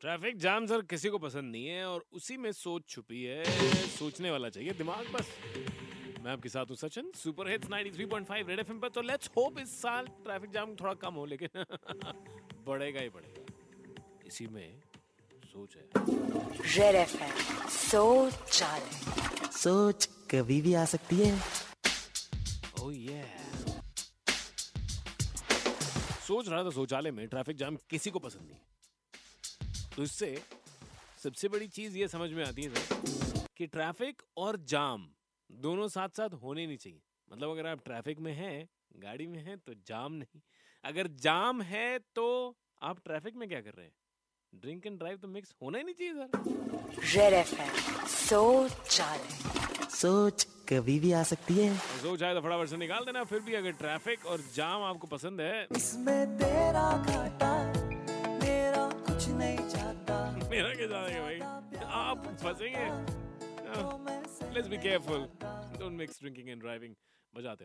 Traffic jam sir किसी को पसंद नहीं है और उसी में सोच छुपी है सोचने वाला चाहिए दिमाग बस। मैं आपके साथ हूँ Sachin super hits 93.5 Red FM पर। तो लेट्स होप इस साल ट्रैफ़िक जाम थोड़ा कम हो लेकिन बढ़ेगा ही बढ़ेगा। इसी में सोच है। रेड एफ़ एम सोच सोच कभी भी आ सकती है। ओह ये सोच रहा था शौचालय में ट्रैफ़िक जाम किसी को पसंद नहीं तो इससे सबसे बड़ी चीज़ ये समझ में आती है सर कि ट्रैफ़िक और जाम दोनों साथ साथ होने नहीं चाहिए। मतलब अगर आप ट्रैफ़िक में हैं गाड़ी में हैं तो जाम नहीं। अगर जाम है तो आप ट्रैफ़िक में क्या कर रहे हैं? ड्रिंक एंड ड्राइव तो मिक्स होना ही नहीं चाहिए सर रेड एफ़ एम सोच सोच कभी भी आ सकती है। सोच आए तो फटाफट से निकाल देना। फिर भी अगर ट्रैफ़िक और जाम आपको पसंद है इसमें तेरा घाटा जाएगा भाई। आप फंसेंगे? Let's be careful don't mix drinking and driving बजाते रहो।